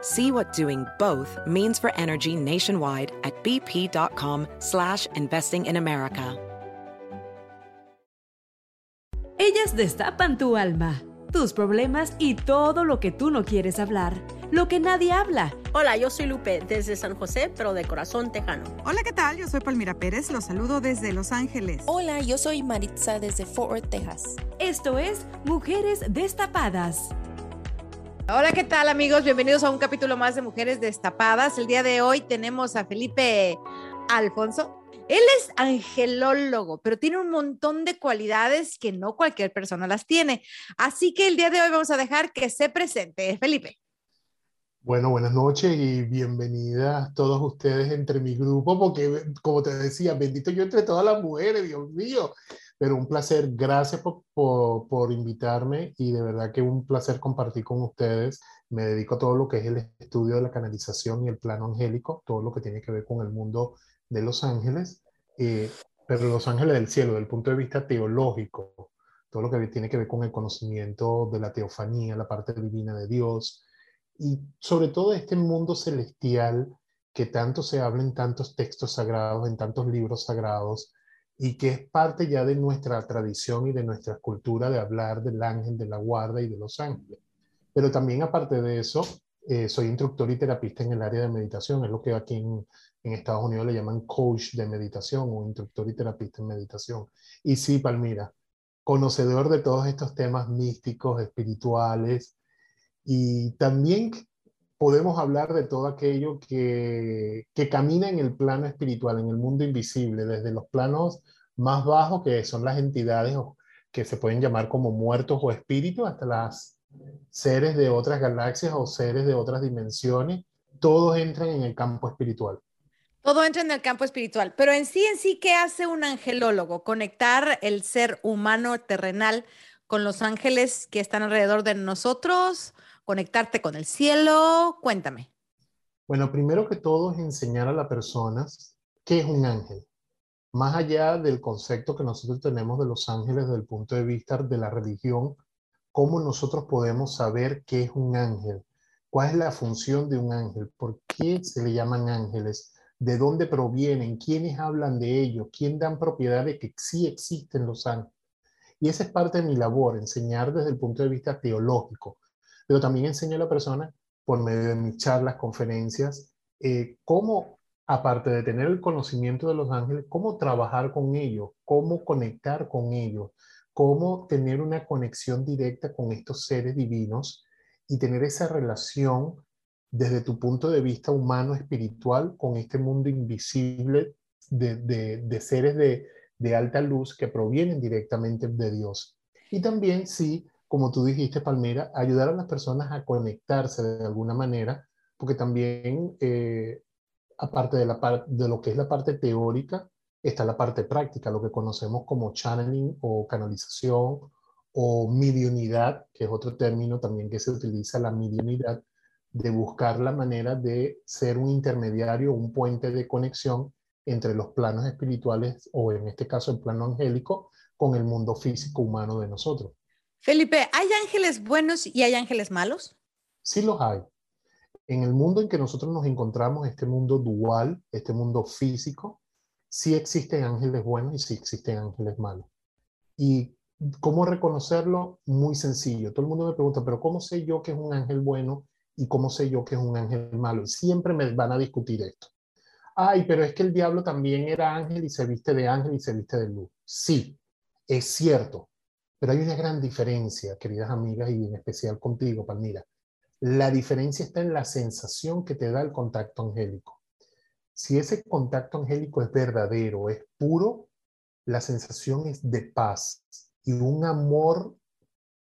See what doing both means for energy nationwide at bp.com slash investing in America. Ellas destapan tu alma, tus problemas y todo lo que tú no quieres hablar, lo que nadie habla. Hola, yo soy Lupe desde San José, pero de corazón tejano. Hola, ¿qué tal? Yo soy Palmira Pérez, los saludo desde Los Ángeles. Hola, yo soy Maritza desde Fort Worth, Texas. Esto es Mujeres Destapadas. Hola, ¿qué tal amigos? Bienvenidos a un capítulo más de Mujeres Destapadas. El día de hoy tenemos a Felipe Alfonso. Él es angelólogo, pero tiene un montón de cualidades que no cualquier persona las tiene. Así que el día de hoy vamos a dejar que se presente. Felipe. Bueno, buenas noches y bienvenidas todos ustedes entre mi grupo, porque como te decía, bendito yo entre todas las mujeres, Dios mío. Pero un placer, gracias por, por, por, invitarme y de verdad que un placer compartir con ustedes. Me dedico a todo lo que es el estudio de la canalización y el plano angélico, todo lo que tiene que ver con el mundo de los ángeles, eh, pero los ángeles del cielo, desde el punto de vista teológico, todo lo que tiene que ver con el conocimiento de la teofanía, la parte divina de Dios, y sobre todo este mundo celestial que tanto se habla en tantos textos sagrados, en tantos libros sagrados, y que es parte ya de nuestra tradición y de nuestra cultura de hablar del ángel, de la guarda y de los ángeles. Pero también aparte de eso, eh, soy instructor y terapista en el área de meditación, es lo que aquí en, en, Estados Unidos le llaman coach de meditación o instructor y terapista en meditación. Y sí, Palmira, conocedor de todos estos temas místicos, espirituales, y también podemos hablar de todo aquello que, que camina en el plano espiritual, en el mundo invisible, desde los planos más bajos, que son las entidades que se pueden llamar como muertos o espíritus, hasta las seres de otras galaxias o seres de otras dimensiones, todos entran en el campo espiritual. Todo entra en el campo espiritual, pero en sí, en sí, ¿qué hace un angelólogo? Conectar el ser humano terrenal con los ángeles que están alrededor de nosotros, conectarte con el cielo. Cuéntame. Bueno, primero que todo es enseñar a las personas qué es un ángel. Más allá del concepto que nosotros tenemos de los ángeles desde el punto de vista de la religión, cómo nosotros podemos saber qué es un ángel, cuál es la función de un ángel, por qué se le llaman ángeles, de dónde provienen, quiénes hablan de ellos, quién dan propiedad de que sí existen los ángeles. Y esa es parte de mi labor, enseñar desde el punto de vista teológico, pero también enseño a la persona por medio de mis charlas, conferencias, eh, cómo, aparte de tener el conocimiento de los ángeles, cómo trabajar con ellos, cómo conectar con ellos, cómo tener una conexión directa con estos seres divinos y tener esa relación desde tu punto de vista humano, espiritual, con este mundo invisible de, de, de seres de, de, alta luz que provienen directamente de Dios. Y también, sí, como tú dijiste, Palmera, ayudar a las personas a conectarse de alguna manera, porque también, eh, aparte de, la de lo que es la parte teórica, está la parte práctica, lo que conocemos como channeling o canalización o mediunidad, que es otro término también que se utiliza, la mediunidad, de buscar la manera de ser un intermediario, un puente de conexión entre los planos espirituales o en este caso el plano angélico con el mundo físico humano de nosotros. Felipe, ¿hay ángeles buenos y hay ángeles malos? Sí los hay. En el mundo en que nosotros nos encontramos, este mundo dual, este mundo físico, sí existen ángeles buenos y sí existen ángeles malos. ¿Y cómo reconocerlo? Muy sencillo. Todo el mundo me pregunta, pero ¿cómo sé yo que es un ángel bueno y cómo sé yo que es un ángel malo? Siempre me van a discutir esto. ay, pero es que el diablo también era ángel y se viste de ángel y se viste de luz. Sí, es cierto, pero hay una gran diferencia, queridas amigas, y en especial contigo, Palmira. La diferencia está en la sensación que te da el contacto angélico. Si ese contacto angélico es verdadero, es puro, la sensación es de paz y un amor,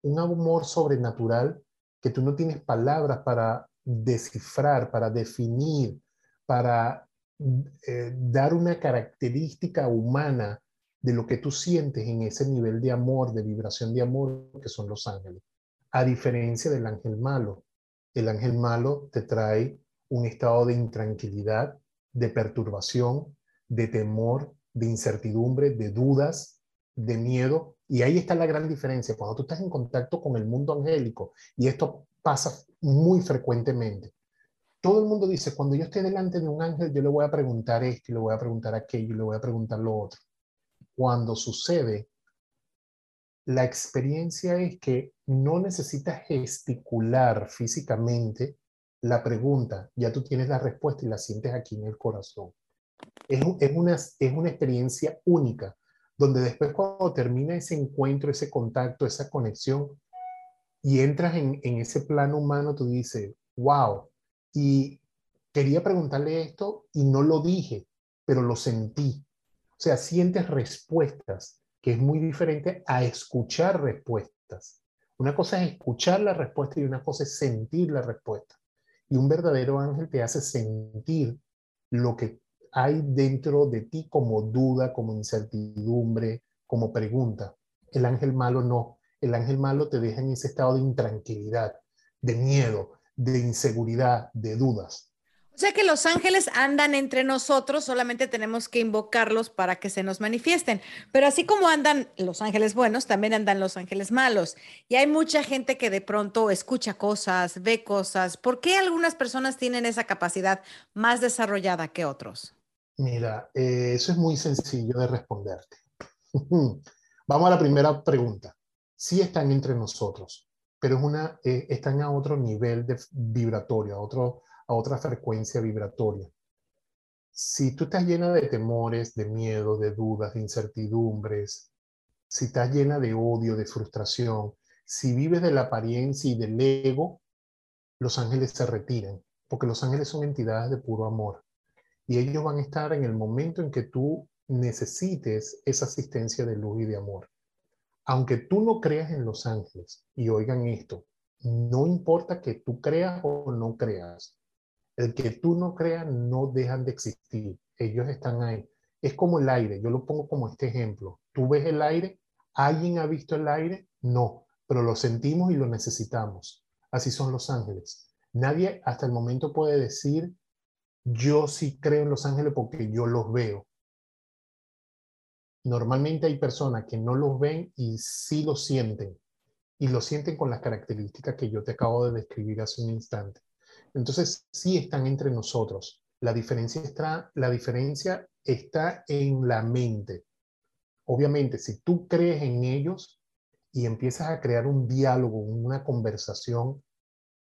un amor sobrenatural que tú no tienes palabras para descifrar, para definir, para eh, dar una característica humana de lo que tú sientes en ese nivel de amor, de vibración de amor que son los ángeles. A diferencia del ángel malo. El ángel malo te trae un estado de intranquilidad, de perturbación, de temor, de incertidumbre, de dudas, de miedo. Y ahí está la gran diferencia. Cuando tú estás en contacto con el mundo angélico, y esto pasa muy frecuentemente, todo el mundo dice, cuando yo esté delante de un ángel, yo le voy a preguntar esto, y le voy a preguntar aquello, le voy a preguntar lo otro. Cuando sucede, la experiencia es que no necesitas gesticular físicamente la pregunta, ya tú tienes la respuesta y la sientes aquí en el corazón. Es, una, es una experiencia única, donde después cuando termina ese encuentro, ese contacto, esa conexión, y entras en, en ese plano humano, tú dices, wow, y quería preguntarle esto y no lo dije, pero lo sentí. O sea, sientes respuestas, que es muy diferente a escuchar respuestas. Una cosa es escuchar la respuesta y una cosa es sentir la respuesta. Y un verdadero ángel te hace sentir lo que hay dentro de ti como duda, como incertidumbre, como pregunta. El ángel malo no. El ángel malo te deja en ese estado de intranquilidad, de miedo, de inseguridad, de dudas. O que los ángeles andan entre nosotros, solamente tenemos que invocarlos para que se nos manifiesten. Pero así como andan los ángeles buenos, también andan los ángeles malos. Y hay mucha gente que de pronto escucha cosas, ve cosas. ¿Por qué algunas personas tienen esa capacidad más desarrollada que otros? Mira, eh, eso es muy sencillo de responderte. Vamos a la primera pregunta. Sí están entre nosotros, pero una, eh, están a otro nivel de vibratorio, a, otro, a otra frecuencia vibratoria. Si tú estás llena de temores, de miedo, de dudas, de incertidumbres, si estás llena de odio, de frustración, si vives de la apariencia y del ego, los ángeles se retiran, porque los ángeles son entidades de puro amor. Y ellos van a estar en el momento en que tú necesites esa asistencia de luz y de amor aunque tú no creas en los ángeles, y oigan esto, no importa que tú creas o no creas, el que tú no creas no dejan de existir, ellos están ahí. Es como el aire, yo lo pongo como este ejemplo. ¿Tú ves el aire? ¿Alguien ha visto el aire? No, pero lo sentimos y lo necesitamos. Así son los ángeles. Nadie hasta el momento puede decir, yo sí creo en los ángeles porque yo los veo. Normalmente hay personas que no los ven y sí lo sienten. Y lo sienten con las características que yo te acabo de describir hace un instante. Entonces, sí están entre nosotros. La diferencia está, la diferencia está en la mente. Obviamente, si tú crees en ellos y empiezas a crear un diálogo, una conversación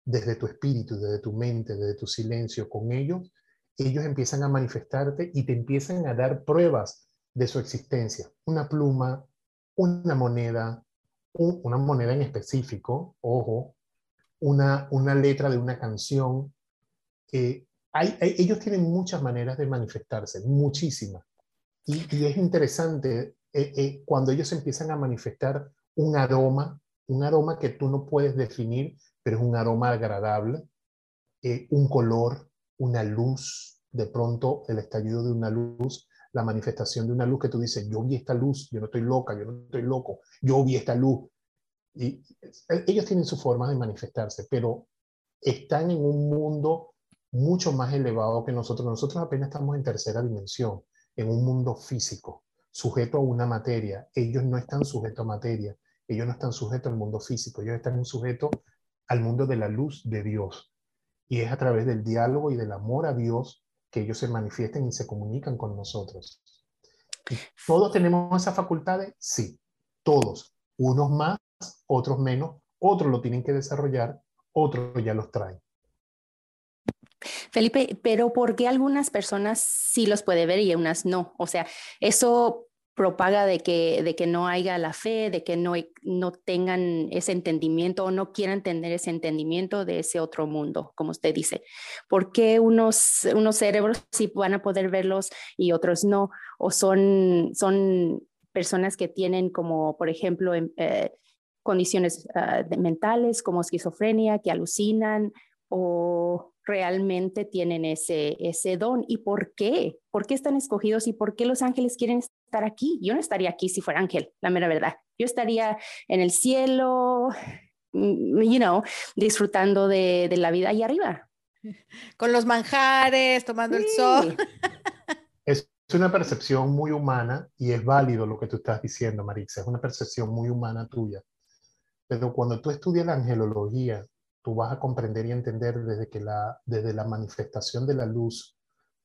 desde tu espíritu, desde tu mente, desde tu silencio con ellos, ellos empiezan a manifestarte y te empiezan a dar pruebas de su existencia. Una pluma, una moneda, una moneda en específico, ojo, una, una letra de una canción. Eh, hay, ellos tienen muchas maneras de manifestarse, muchísimas. Y, es interesante eh, eh, cuando ellos empiezan a manifestar un aroma, un aroma que tú no puedes definir, pero es un aroma agradable, un color, una luz, de pronto el estallido de una luz la manifestación de una luz que tú dices, yo vi esta luz, yo no estoy loca, yo no estoy loco, yo vi esta luz. Y ellos tienen su forma de manifestarse, pero están en un mundo mucho más elevado que nosotros. Nosotros apenas estamos en tercera dimensión, en un mundo físico, sujeto a una materia. Ellos no están sujetos a materia, ellos no están sujetos al mundo físico, ellos están sujetos al mundo de la luz de Dios. Y es a través del diálogo y del amor a Dios que ellos se manifiesten y se comunican con nosotros. ¿Todos tenemos esas facultades? Sí, todos. Unos más, otros menos, otros lo tienen que desarrollar, otros ya los traen. Felipe, pero ¿por qué algunas personas sí los puede ver y unas no? O sea, eso propaga de que, de que no haya la fe, de que no, no tengan ese entendimiento o no quieran tener ese entendimiento de ese otro mundo, como usted dice. ¿Por qué unos, unos cerebros sí van a poder verlos y otros no? ¿O son, son personas que tienen como, por ejemplo, em, eh, condiciones ah, mentales como esquizofrenia, que alucinan o realmente tienen ese, ese don y por qué, por qué están escogidos y por qué los ángeles quieren estar aquí. Yo no estaría aquí si fuera ángel, la mera verdad. Yo estaría en el cielo, mm, you know, disfrutando de, de la vida ahí arriba. Con los manjares, tomando el sol. Es una percepción muy humana y es válido lo que tú estás diciendo, Marisa. Es una percepción muy humana tuya. Pero cuando tú estudias la angelología tú vas a comprender y entender desde, que la, desde la manifestación de la luz,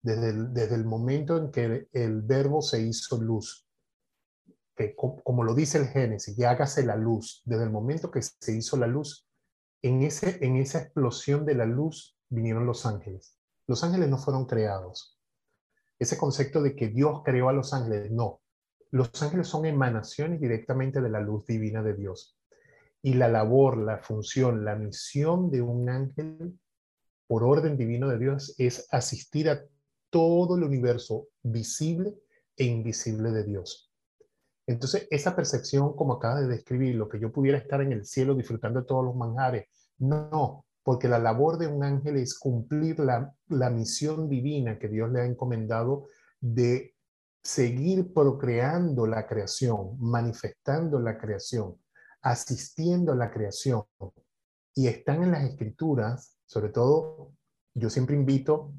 desde el, desde el momento en que el verbo se hizo luz, que como lo dice el Génesis, y hágase la luz, desde el momento que se hizo la luz, en, ese, en esa explosión de la luz vinieron los ángeles. Los ángeles no fueron creados. Ese concepto de que Dios creó a los ángeles, no. Los ángeles son emanaciones directamente de la luz divina de Dios. Y la labor, la función, la misión de un ángel por orden divino de Dios es asistir a todo el universo visible e invisible de Dios. Entonces, esa percepción, como acaba de describir, lo que yo pudiera estar en el cielo disfrutando de todos los manjares, no, porque la labor de un ángel es cumplir la, la misión divina que Dios le ha encomendado de seguir procreando la creación, manifestando la creación, asistiendo a la creación y están en las escrituras, sobre todo yo siempre invito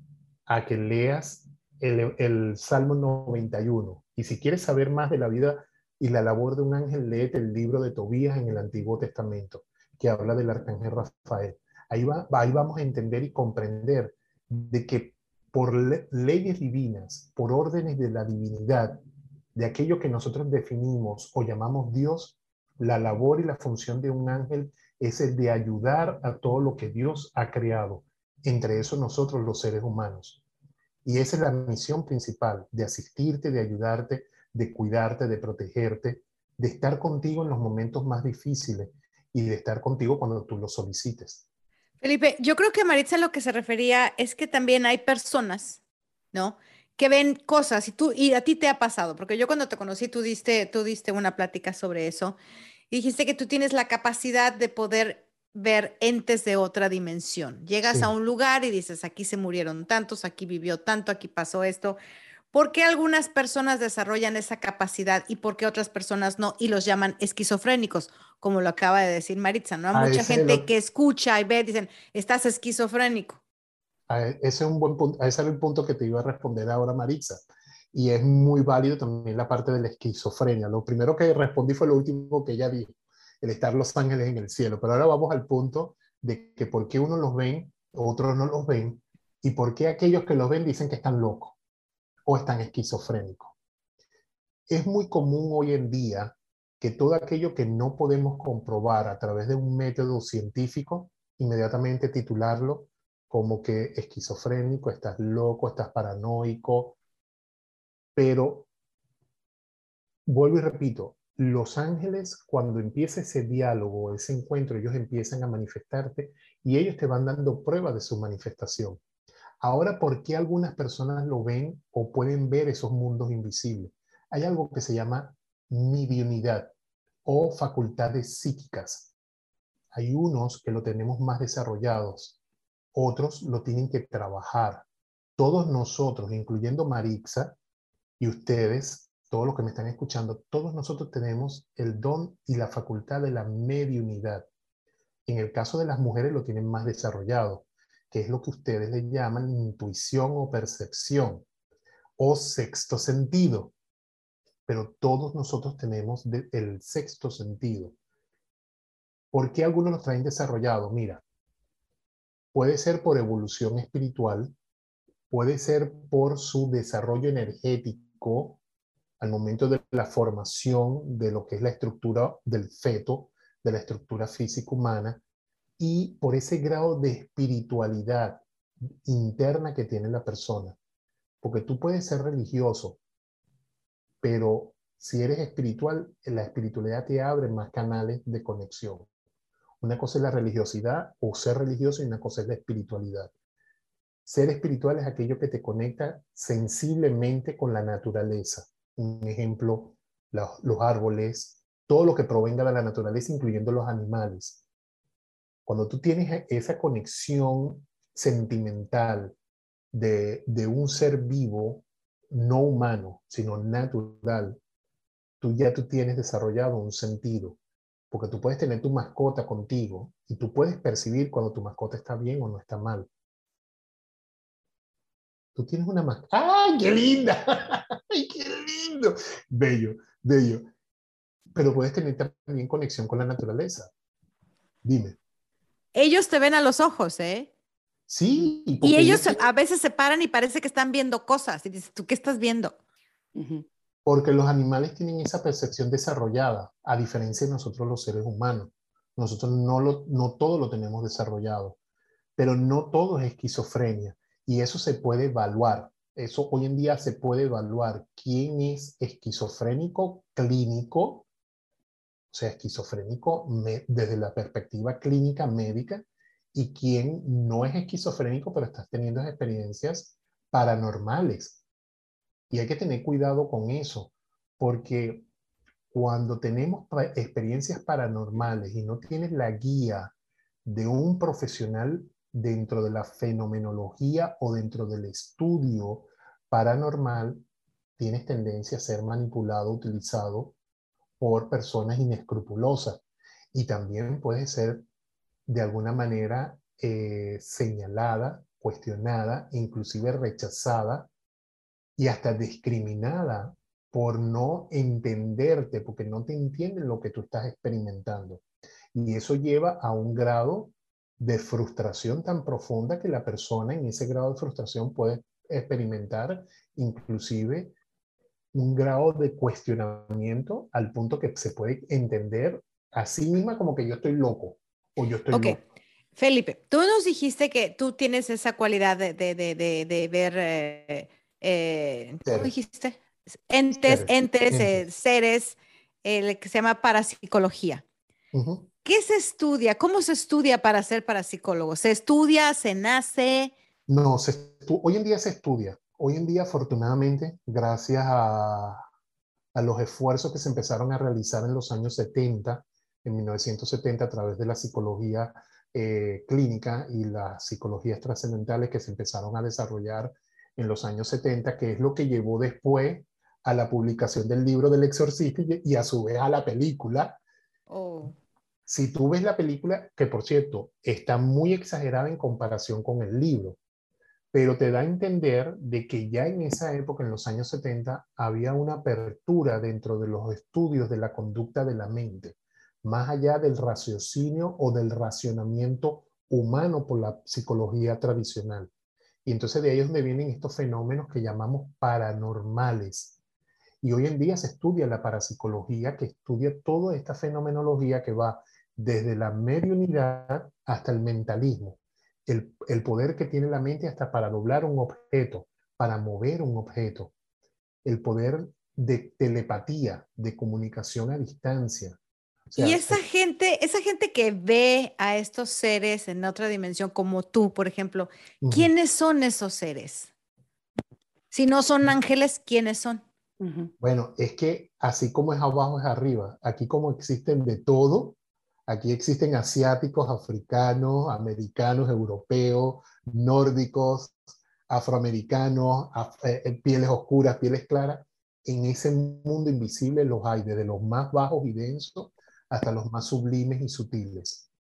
a que leas el, Salmo 91 y si quieres saber más de la vida y la labor de un ángel, léete el libro de Tobías en el Antiguo Testamento, que habla del arcángel Rafael. Ahí, va, ahí vamos a entender y comprender de que por leyes divinas, por órdenes de la divinidad, de aquello que nosotros definimos o llamamos Dios, la labor y la función de un ángel es el de ayudar a todo lo que Dios ha creado, entre eso nosotros los seres humanos. Y esa es la misión principal, de asistirte, de ayudarte, de cuidarte, de protegerte, de estar contigo en los momentos más difíciles y de estar contigo cuando tú lo solicites. Felipe, yo creo que Maritza lo que se refería es que también hay personas, ¿no? que ven cosas y tú y a ti te ha pasado, porque yo cuando te conocí tú diste tú diste una plática sobre eso y dijiste que tú tienes la capacidad de poder ver entes de otra dimensión. Llegas a un lugar y dices, aquí se murieron tantos, aquí vivió tanto, aquí pasó esto. ¿Por qué algunas personas desarrollan esa capacidad y por qué otras personas no y los llaman esquizofrénicos, como lo acaba de decir Maritza? ¿no? Hay mucha gente que escucha y ve, dicen, estás esquizofrénico. Ese es un buen punto, ese era el punto que te iba a responder ahora, Maritza. Y es muy válido también la parte de la esquizofrenia. Lo primero que respondí fue lo último que ella dijo, el estar los ángeles en el cielo. Pero ahora vamos al punto de que por qué unos los ven, otros no los ven, y por qué aquellos que los ven dicen que están locos o están esquizofrénicos. Es muy común hoy en día que todo aquello que no podemos comprobar a través de un método científico, inmediatamente titularlo como que esquizofrénico, estás loco, estás paranoico, pero vuelvo y repito, los ángeles, cuando empieza ese diálogo, ese encuentro, ellos empiezan a manifestarte y ellos te van dando prueba de su manifestación. Ahora, ¿por qué algunas personas lo ven o pueden ver esos mundos invisibles? Hay algo que se llama mediunidad o facultades psíquicas. Hay unos que lo tenemos más desarrollados, otros lo tienen que trabajar. Todos nosotros, incluyendo Marixa y ustedes, todos los que me están escuchando, todos nosotros tenemos el don y la facultad de la mediunidad. En el caso de las mujeres lo tienen más desarrollado, que es lo que ustedes le llaman intuición o percepción o sexto sentido. Pero todos nosotros tenemos el sexto sentido. ¿Por qué algunos lo traen desarrollado? Mira, Puede ser por evolución espiritual, puede ser por su desarrollo energético al momento de la formación de lo que es la estructura del feto, de la estructura física humana, y por ese grado de espiritualidad interna que tiene la persona. Porque tú puedes ser religioso, pero si eres espiritual, la espiritualidad te abre más canales de conexión. Una cosa es la religiosidad o ser religioso y una cosa es la espiritualidad. Ser espiritual es aquello que te conecta sensiblemente con la naturaleza. Un ejemplo, los árboles, todo lo que provenga de la naturaleza, incluyendo los animales. Cuando tú tienes esa conexión sentimental de, de un ser vivo, no humano, sino natural, tú ya tú tienes desarrollado un sentido, porque tú puedes tener tu mascota contigo y tú puedes percibir cuando tu mascota está bien o no está mal. Tú tienes una mascota. ¡Ay, qué linda! ¡Ay, qué lindo! Bello, bello. Pero puedes tener también conexión con la naturaleza. Dime. Ellos te ven a los ojos, ¿eh? Sí. Y ellos, a veces se paran y parece que están viendo cosas. Y dices, ¿tú qué estás viendo? Porque los animales tienen esa percepción desarrollada, a diferencia de nosotros los seres humanos. Nosotros no, lo, no todo lo tenemos desarrollado, pero no todo es esquizofrenia. Y eso se puede evaluar. Eso hoy en día se puede evaluar quién es esquizofrénico clínico, o sea, esquizofrénico desde la perspectiva clínica médica, y quién no es esquizofrénico, pero está teniendo experiencias paranormales y hay que tener cuidado con eso, porque cuando tenemos experiencias paranormales y no tienes la guía de un profesional dentro de la fenomenología o dentro del estudio paranormal, tienes tendencia a ser manipulado, utilizado por personas inescrupulosas. Y también puede ser de alguna manera eh, señalada, cuestionada, inclusive rechazada y hasta discriminada por no entenderte, porque no te entienden lo que tú estás experimentando. Y eso lleva a un grado de frustración tan profunda que la persona en ese grado de frustración puede experimentar inclusive un grado de cuestionamiento al punto que se puede entender a sí misma como que yo estoy loco o yo estoy okay. Felipe, tú nos dijiste que tú tienes esa cualidad de, de, de, de ver eh, eh, ¿cómo dijiste? Entes, entes, eh, seres, el que se llama parapsicología. ¿Qué se estudia? ¿Cómo se estudia para ser parapsicólogo? ¿Se estudia? ¿Se nace? No, se hoy en día se estudia. Hoy en día, afortunadamente, gracias a, a los esfuerzos que se empezaron a realizar en los años 70, en 1970, a través de la psicología eh, clínica y las psicologías trascendentales que se empezaron a desarrollar en los años 70, que es lo que llevó después a la publicación del libro del exorcista y, a su vez a la película. Oh. Si tú ves la película, que por cierto está muy exagerada en comparación con el libro, pero te da a entender de que ya en esa época, en los años 70, había una apertura dentro de los estudios de la conducta de la mente, más allá del raciocinio o del racionamiento humano por la psicología tradicional. Y entonces de ahí es donde vienen estos fenómenos que llamamos paranormales. Y hoy en día se estudia la parapsicología, que estudia toda esta fenomenología que va desde la mediunidad hasta el mentalismo. El, el poder que tiene la mente hasta para doblar un objeto, para mover un objeto. El poder de telepatía, de comunicación a distancia, y esa gente, esa gente que ve a estos seres en otra dimensión como tú, por ejemplo, ¿quiénes son esos seres? Si no son ángeles, ¿quiénes son? Bueno, es que así como es abajo es arriba. Aquí como existen de todo, aquí existen asiáticos, africanos, americanos, europeos, nórdicos, afroamericanos, eh, eh, pieles oscuras, pieles claras. En ese mundo invisible los hay, desde los más bajos y densos hasta los más sublimes y sutiles.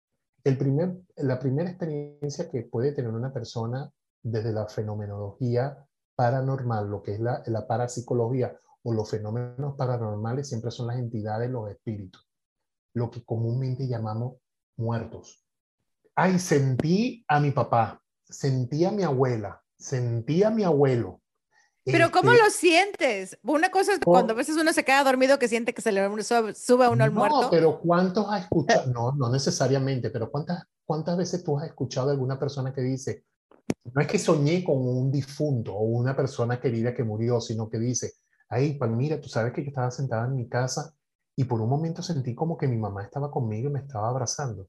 La primera experiencia que puede tener una persona desde la fenomenología paranormal, lo que es la, la parapsicología o los fenómenos paranormales, siempre son las entidades, los espíritus, lo que comúnmente llamamos muertos. Ay, sentí a mi papá, sentí a mi abuela, sentí a mi abuelo, pero ¿cómo este lo sientes? Una cosa es cuando a veces uno se queda dormido que siente que se le sube a uno al muerto. No, pero ¿cuántos has escuchado? No, no necesariamente, pero ¿cuántas, ¿cuántas veces tú has escuchado a alguna persona que dice, No es que soñé con un difunto o una persona querida que murió, sino que dice, ay, mira, tú sabes que yo estaba sentada en mi casa y por un momento sentí como que mi mamá estaba conmigo y me estaba abrazando.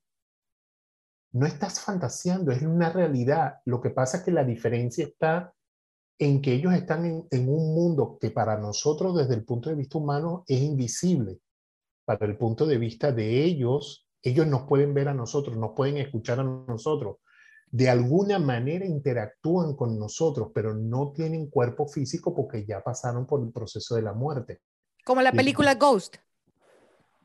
No estás fantaseando, es una realidad. Lo que pasa es que la diferencia está en que ellos están en, en un mundo que para nosotros desde el punto de vista humano es invisible. Para el punto de vista de ellos, ellos nos pueden ver a nosotros, nos pueden escuchar a nosotros. De alguna manera interactúan con nosotros, pero no tienen cuerpo físico porque ya pasaron por el proceso de la muerte. Como la película Ghost.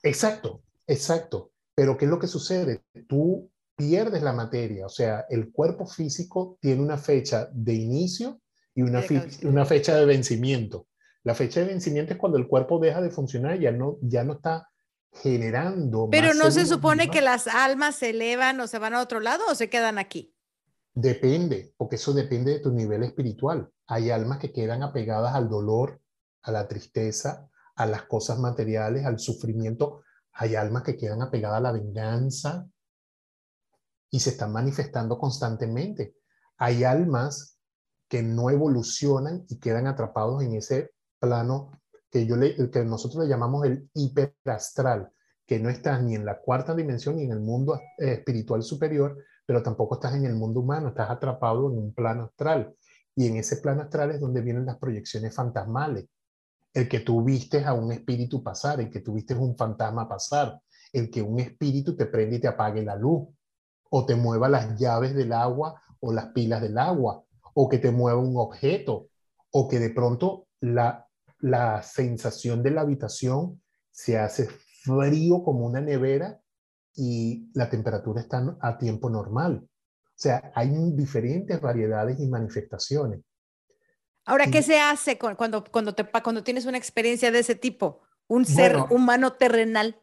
Exacto, exacto. Pero ¿qué es lo que sucede? Tú pierdes la materia, o sea, el cuerpo físico tiene una fecha de inicio y una, una fecha de vencimiento. La fecha de vencimiento es cuando el cuerpo deja de funcionar, ya no, ya no está generando. Pero no se supone que las almas se elevan o se van a otro lado o se quedan aquí. Depende, porque eso depende de tu nivel espiritual. Hay almas que quedan apegadas al dolor, a la tristeza, a las cosas materiales, al sufrimiento. Hay almas que quedan apegadas a la venganza y se están manifestando constantemente. Hay almas que no evolucionan y quedan atrapados en ese plano que, yo le, que nosotros le llamamos el hiperastral, que no estás ni en la cuarta dimensión ni en el mundo eh, espiritual superior, pero tampoco estás en el mundo humano, estás atrapado en un plano astral. Y en ese plano astral es donde vienen las proyecciones fantasmales, el que tú vistes a un espíritu pasar, el que tú vistes un fantasma pasar, el que un espíritu te prende y te apague la luz, o te mueva las llaves del agua o las pilas del agua, o que te mueva un objeto, o que de pronto la, la sensación de la habitación se hace frío como una nevera y la temperatura está a tiempo normal. O sea, hay diferentes variedades y manifestaciones. Ahora, ¿qué se hace cuando, cuando, te, cuando tienes una experiencia de ese tipo? Un ser humano terrenal.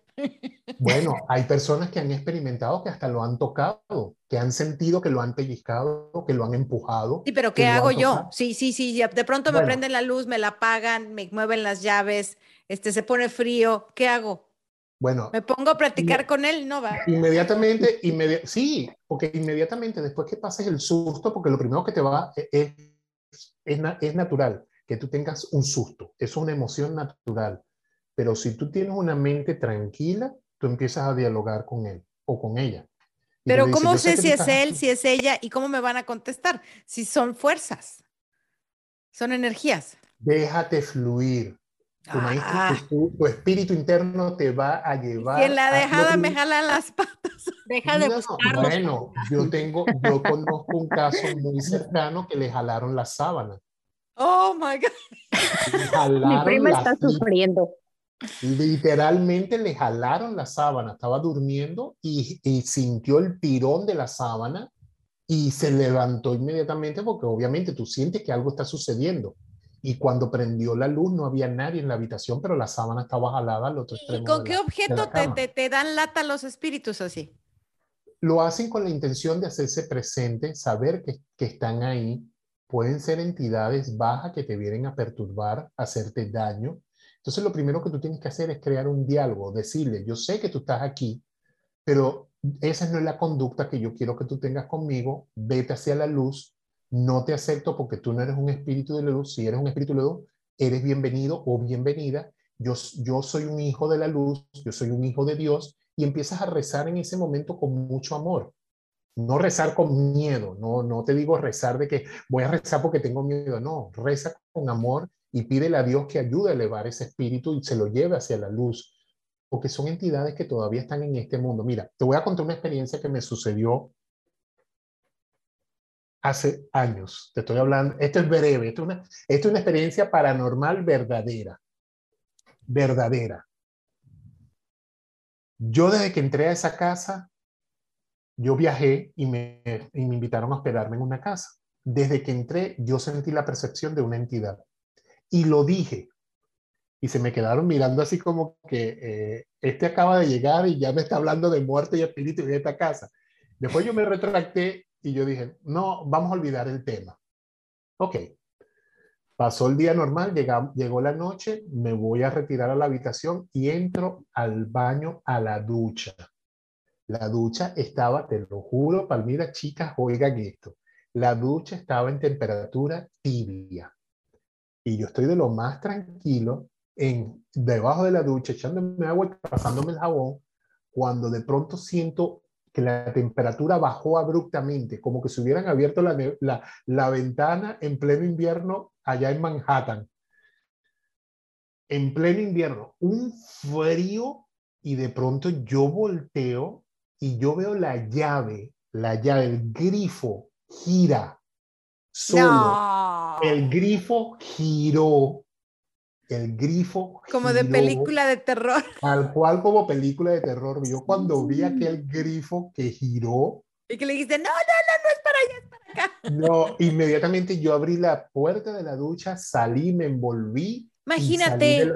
Bueno, hay personas que han experimentado que hasta lo han tocado, que han sentido que lo han pellizcado, que lo han empujado. Sí, pero ¿qué hago yo? Sí, sí, sí, de pronto me prenden la luz, me la apagan, me mueven las llaves, este, se pone frío, ¿qué hago? Bueno. Me pongo a practicar con él, ¿no va? Inmediatamente, sí, porque inmediatamente después que pases el susto, porque lo primero que te va e, es es, natural que tú tengas un susto, es una emoción natural. Pero si tú tienes una mente tranquila, tú empiezas a dialogar con él o con ella. Pero ¿cómo sé, si es él, si es ella y cómo me van a contestar? Si son fuerzas, son energías. Déjate fluir. Ah. Tu, espíritu interno te va a llevar. Y en la dejada me jalan las patas. Deja de buscarlo. Bueno, yo tengo, yo conozco un caso muy cercano que le jalaron la sábana. Oh my God. Mi prima está sufriendo. Literalmente le jalaron la sábana, estaba durmiendo y, y sintió el tirón de la sábana y se levantó inmediatamente porque obviamente tú sientes que algo está sucediendo y cuando prendió la luz no había nadie en la habitación, pero la sábana estaba jalada al otro extremo. ¿Y con qué objeto te, te, dan lata los espíritus así? Lo hacen con la intención de hacerse presente, saber que, que están ahí. Pueden ser entidades bajas que te vienen a perturbar, hacerte daño. Entonces lo primero que tú tienes que hacer es crear un diálogo, decirle, yo sé que tú estás aquí, pero esa no es la conducta que yo quiero que tú tengas conmigo, vete hacia la luz, no te acepto porque tú no eres un espíritu de luz, si eres un espíritu de luz, eres bienvenido o bienvenida, yo, yo soy un hijo de la luz, yo soy un hijo de Dios, y empiezas a rezar en ese momento con mucho amor. No rezar con miedo, no, no te digo rezar de que voy a rezar porque tengo miedo, no, reza con amor y pídele a Dios que ayude a elevar ese espíritu y se lo lleve hacia la luz, porque son entidades que todavía están en este mundo. Mira, te voy a contar una experiencia que me sucedió hace años. Te estoy hablando, esto es breve, esto es una, experiencia paranormal verdadera. Verdadera. Yo desde que entré a esa casa, yo viajé y me, invitaron a hospedarme en una casa. Desde que entré, yo sentí la percepción de una entidad. Y lo dije. Y se me quedaron mirando así como que eh, este acaba de llegar y ya me está hablando de muerte y espíritu en esta casa. Después yo me retracté y yo dije, no, vamos a olvidar el tema. Ok. Pasó el día normal, llegó la noche, me voy a retirar a la habitación y entro al baño a la ducha. La ducha estaba, te lo juro, Palmira, chicas, oigan esto. la ducha estaba en temperatura tibia. Y yo estoy de lo más tranquilo en, debajo de la ducha, echándome agua y pasándome el jabón, cuando de pronto siento que la temperatura bajó abruptamente, como que se hubieran abierto la, la, la ventana en pleno invierno allá en Manhattan. En pleno invierno, un frío y de pronto yo volteo y yo veo la llave, la llave, el grifo gira solo. El grifo giró. El grifo. Como de película de terror. Tal cual como película de terror. Yo cuando vi aquel grifo que giró. Y que le dijiste, no, no, no, no es para allá, es para acá. No, inmediatamente yo abrí la puerta de la ducha, salí, me envolví. Imagínate,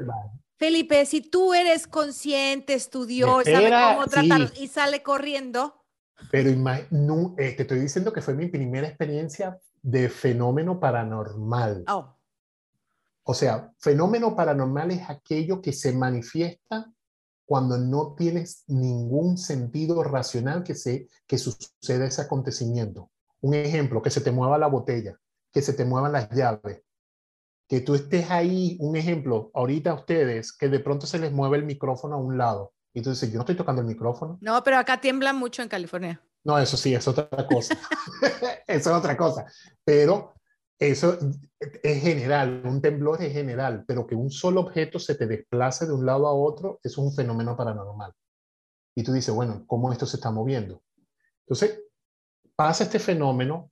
Felipe, si tú eres consciente, estudió, sabe cómo tratar y sale corriendo. Pero no, eh, te estoy diciendo que fue mi primera experiencia de fenómeno paranormal. Oh. O sea, fenómeno paranormal es aquello que se manifiesta cuando no tienes ningún sentido racional que, se, que suceda ese acontecimiento. Un ejemplo, que se te mueva la botella, que se te muevan las llaves, que tú estés ahí, un ejemplo, ahorita a ustedes, que de pronto se les mueve el micrófono a un lado. Y tú dices, yo no estoy tocando el micrófono. No, pero acá tiembla mucho en California. No, eso sí, es otra cosa. eso es otra cosa. Pero eso es general, un temblor es general, pero que un solo objeto se te desplace de un lado a otro es un fenómeno paranormal. Y tú dices, bueno, ¿cómo esto se está moviendo? Entonces, pasa este fenómeno,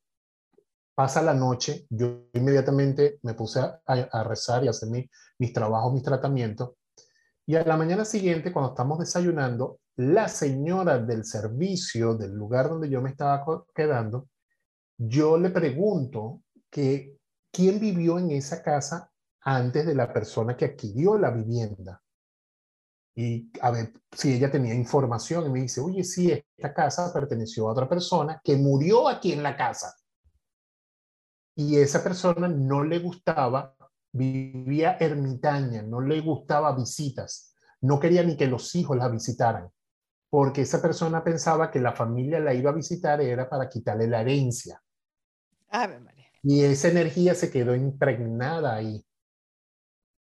pasa la noche, yo inmediatamente me puse a, rezar y a hacer mis trabajos, mis tratamientos, y a la mañana siguiente, cuando estamos desayunando, la señora del servicio del lugar donde yo me estaba quedando, yo le pregunto que quién vivió en esa casa antes de la persona que adquirió la vivienda. Y a ver si ella tenía información y me dice, oye, sí, esta casa perteneció a otra persona que murió aquí en la casa. Y esa persona no le gustaba vivía ermitaña, no le gustaba visitas, no quería ni que los hijos la visitaran, porque esa persona pensaba que la familia la iba a visitar era para quitarle la herencia. Y esa energía se quedó impregnada ahí.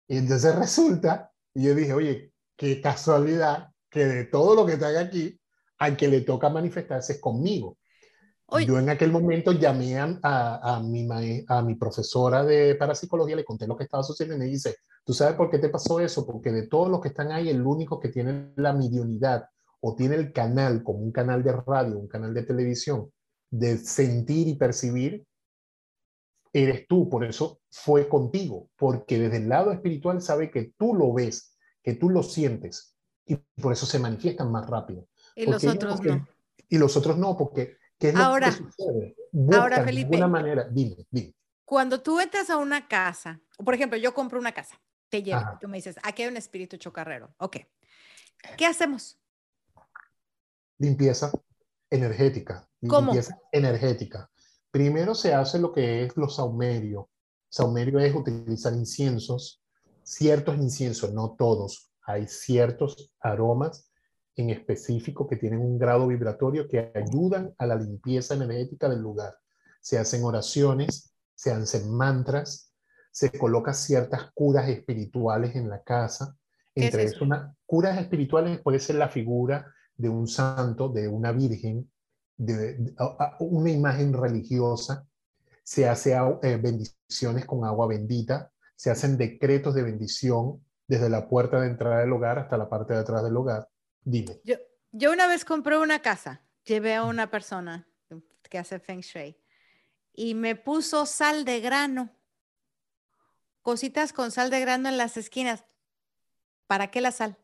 Y entonces resulta, y yo dije, oye, qué casualidad que de todo lo que está aquí, al que le toca manifestarse es conmigo. Yo en aquel momento llamé a, a, mi, a mi profesora de parapsicología, le conté lo que estaba sucediendo y me dice, ¿tú sabes por qué te pasó eso? Porque de todos los que están ahí, el único que tiene la mediunidad o tiene el canal como un canal de radio, un canal de televisión, de sentir y percibir, eres tú. Por eso fue contigo, porque desde el lado espiritual sabe que tú lo ves, que tú lo sientes y por eso se manifiestan más rápido. Y los otros no. Y los otros no, porque ahora, ahora, Felipe, de manera, dime, dime. Cuando tú entras a una casa, por ejemplo, yo compro una casa, te llevo, tú me dices, aquí hay un espíritu chocarrero. Ok. ¿Qué hacemos? Limpieza energética. ¿Cómo? Limpieza energética. Primero se hace lo que es los saumerios. Saumerio es utilizar inciensos, ciertos inciensos, no todos. Hay ciertos aromas en específico que tienen un grado vibratorio que ayudan a la limpieza energética del lugar. Se hacen oraciones, se hacen mantras, se colocan ciertas curas espirituales en la casa. Entre eso? una, curas espirituales puede ser la figura de un santo, de una virgen, de, una imagen religiosa. Se hace eh, bendiciones con agua bendita, se hacen decretos de bendición desde la puerta de entrada del hogar hasta la parte de atrás del hogar Dime. Yo, yo una vez compré una casa, llevé a una persona que hace Feng Shui y me puso sal de grano, cositas con sal de grano en las esquinas. ¿Para qué la sal?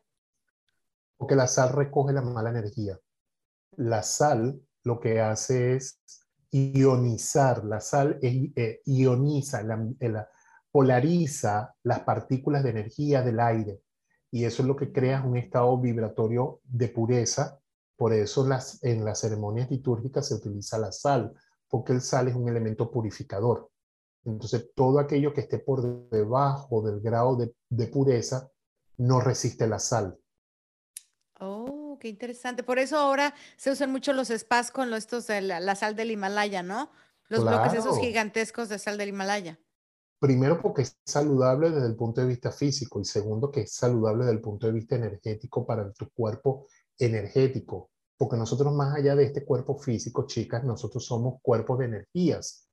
Porque la sal recoge la mala energía. La sal lo que hace es ionizar, la sal eh, ioniza, la, polariza las partículas de energía del aire y eso es lo que crea un estado vibratorio de pureza. Por eso las, en las ceremonias litúrgicas se utiliza la sal, porque el sal es un elemento purificador. Entonces, todo aquello que esté por debajo del grado de, pureza no resiste la sal. Oh, qué interesante. Por eso ahora se usan mucho los spas con estos, la, la sal del Himalaya, ¿no? Los bloques esos Claro. gigantescos de sal del Himalaya. Primero porque es saludable desde el punto de vista físico y segundo que es saludable desde el punto de vista energético para tu cuerpo energético. Porque nosotros más allá de este cuerpo físico, chicas, nosotros somos cuerpos de energías.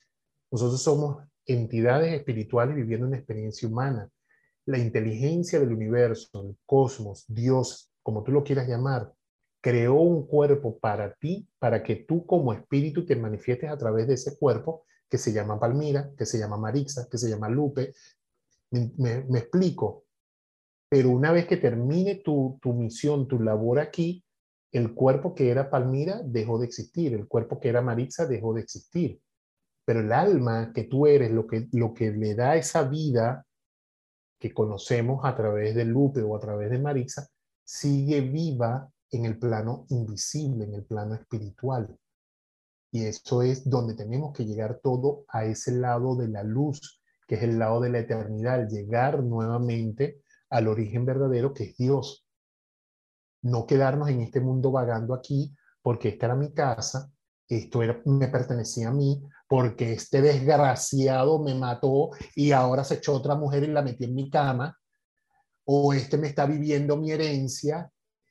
Nosotros somos entidades espirituales viviendo una experiencia humana. La inteligencia del universo, el cosmos, Dios, como tú lo quieras llamar, creó un cuerpo para ti, para que tú como espíritu te manifiestes a través de ese cuerpo que se llama Palmira, que se llama Marixa, que se llama Lupe. Me, explico. Pero una vez que termine tu, tu misión, tu labor aquí, el cuerpo que era Palmira dejó de existir, el cuerpo que era Marixa dejó de existir. Pero el alma que tú eres, lo que, lo que le da esa vida que conocemos a través de Lupe o a través de Marixa, sigue viva en el plano invisible, en el plano espiritual. Y eso es donde tenemos que llegar todo a ese lado de la luz, que es el lado de la eternidad, llegar nuevamente al origen verdadero que es Dios. No quedarnos en este mundo vagando aquí porque esta era mi casa, esto era, me pertenecía a mí, porque este desgraciado me mató y ahora se echó otra mujer y la metió en mi cama, o este me está viviendo mi herencia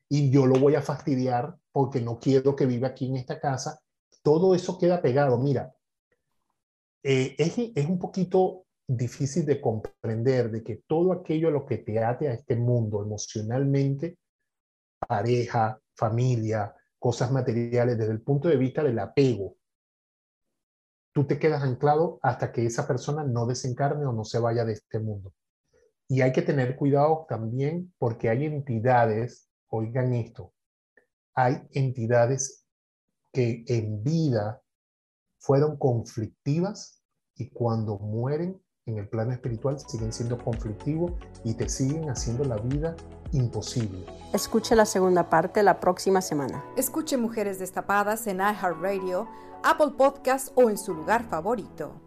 y yo lo voy a fastidiar porque no quiero que viva aquí en esta casa. Todo eso queda pegado. Mira, eh, es, es un poquito difícil de comprender de que todo aquello a lo que te ate a este mundo emocionalmente, pareja, familia, cosas materiales, desde el punto de vista del apego, tú te quedas anclado hasta que esa persona no desencarne o no se vaya de este mundo. Y hay que tener cuidado también porque hay entidades, oigan esto, hay entidades que en vida fueron conflictivas y cuando mueren en el plano espiritual siguen siendo conflictivos y te siguen haciendo la vida imposible. Escuche la segunda parte la próxima semana. Escuche Mujeres Destapadas en iHeartRadio, Apple Podcast o en su lugar favorito.